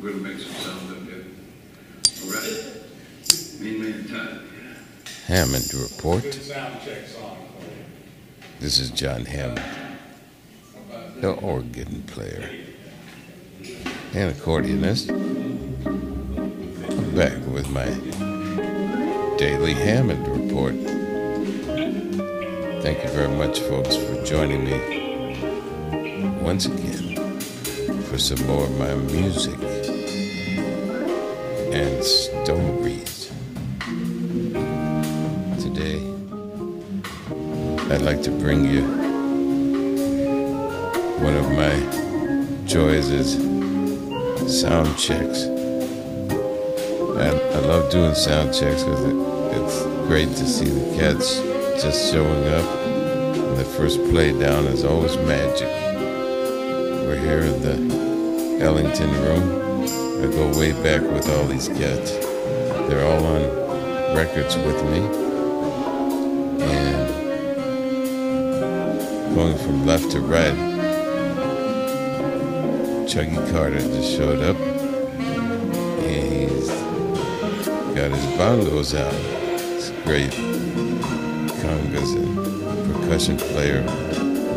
We're gonna make some sound up here. All right? Main man Todd. Hammond Report. Good sound check song for you. This is Jon Hammond, the organ player and accordionist. I'm back with my daily Hammond Report. Thank you very much, folks, for joining me once again for some more of my music and stories. Today, I'd like to bring you one of my joys is sound checks. I, I love doing sound checks because it, it's great to see the cats just showing up. And the first play down is always magic. We're here in the Ellington room. I go way back with all these cats. They're all on records with me. And going from left to right, Chuggy Carter just showed up. And he's got his bongos out. It's great. Congas and percussion player.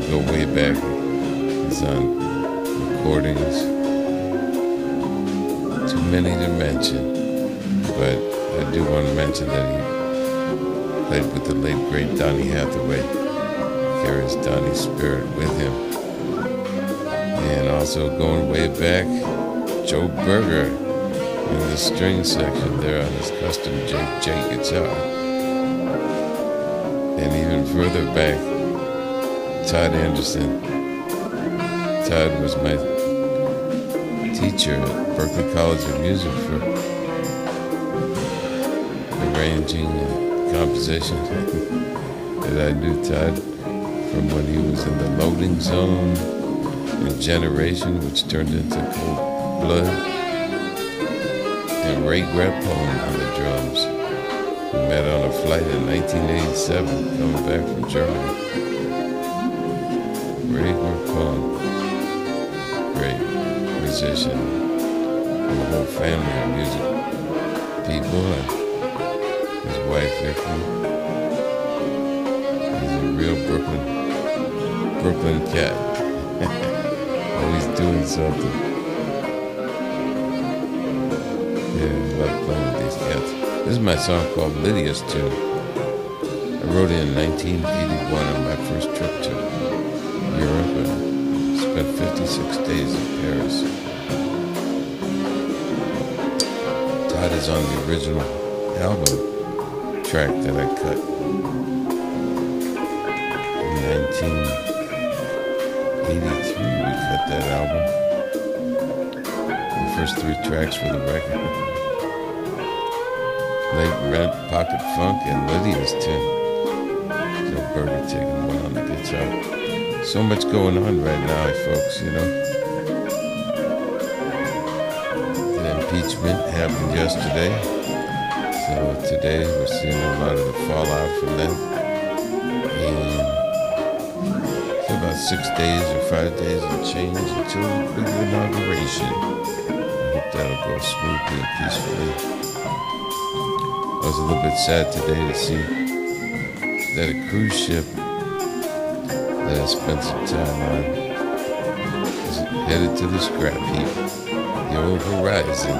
Go way back. He's on recordings. Too many to mention. But I do want to mention that he played with the late great Donny Hathaway. Carries Donny's spirit with him. And also going way back, Joe Berger in the string section there on his custom JJ guitar. And even further back, Todd Anderson. Todd was my teacher at Berklee College of Music for arranging and composition. and I knew Todd from when he was in the loading zone and Generation, which turned into Cold Blood, and Ray Grappone on the drums. We met on a flight in 1987 coming back from Germany. Ray Grappone, great musician, and a whole family of music people, and his wife Vicky. He's a real Brooklyn, Brooklyn cat. Always doing something. Yeah, I love playing with these cats. This is my song called Lydia's Tune. I wrote it in 1981 on my first trip to Europe and spent 56 days in Paris. Todd is on the original album track that I cut in 1983. We cut that album. The first three tracks for the record. Late Rent, Pocket Funk, and Lydia's Tune. Joe Berger taking one on the guitar. Uh, so much going on right now, folks, you know. Impeachment happened yesterday. So today we're seeing a lot of the fallout from that. And about six days or five days and change until the inauguration. I hope that'll go smoothly and peacefully. I was a little bit sad today to see that a cruise ship that I spent some time on is headed to the scrap heap, the old Horizon.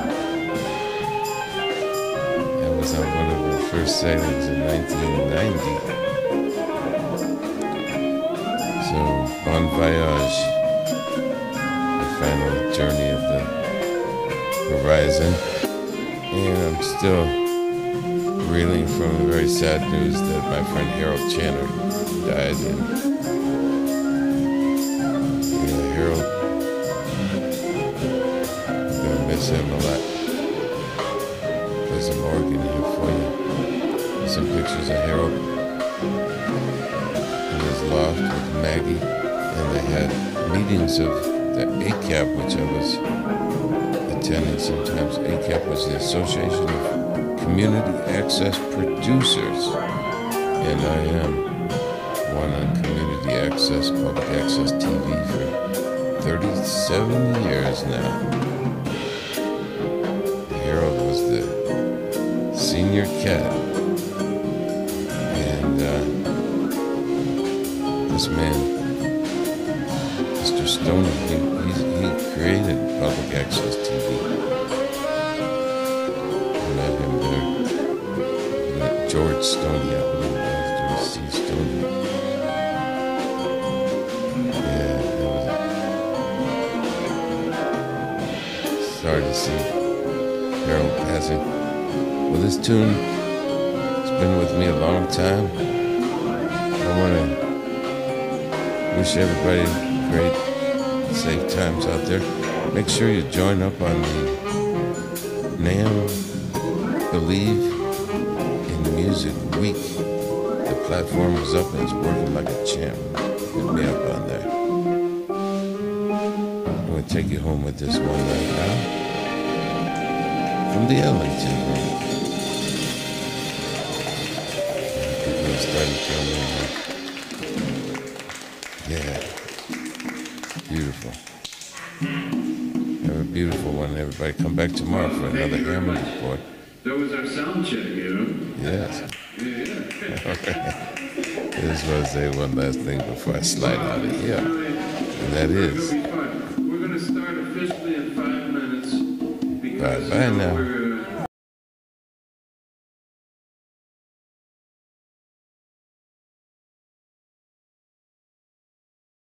That was on one of our first sailings in 1990. So, bon voyage, the final journey of the Horizon. And I'm still reeling from the very sad news that my friend Harold Channer died. Know, Harold, Him a lot. There's some organ here for you. Some pictures of Harold in his loft with Maggie, and they had meetings of the ACAP, which I was attending sometimes. ACAP was the Association of Community Access Producers, and I am one on Community Access, Public Access TV for 37 years now. Cat. And uh, this man, Mr. Stoney, he, he's, he created public access TV. I met him there. I met George Stoney, believe it was George C. Stoney. Sorry to see Harold passing. Well, this tune has been with me a long time. I want to wish everybody great, safe times out there. Make sure you join up on the NAMM Believe in Music Week. The platform is up and it's working like a champ. Hit me up on there. I'm going to take you home with this one right now from the Ellington Room. People are starting to come in. Yeah. Beautiful. Have a beautiful one, everybody. Come back tomorrow for another Hammond report. That was our sound check, you know? Yes. Yeah, yeah. I just want to say one last thing before I slide out of here. And that is, We're gonna be fine. We're gonna start officially in five minutes. because, Bye-bye now. We're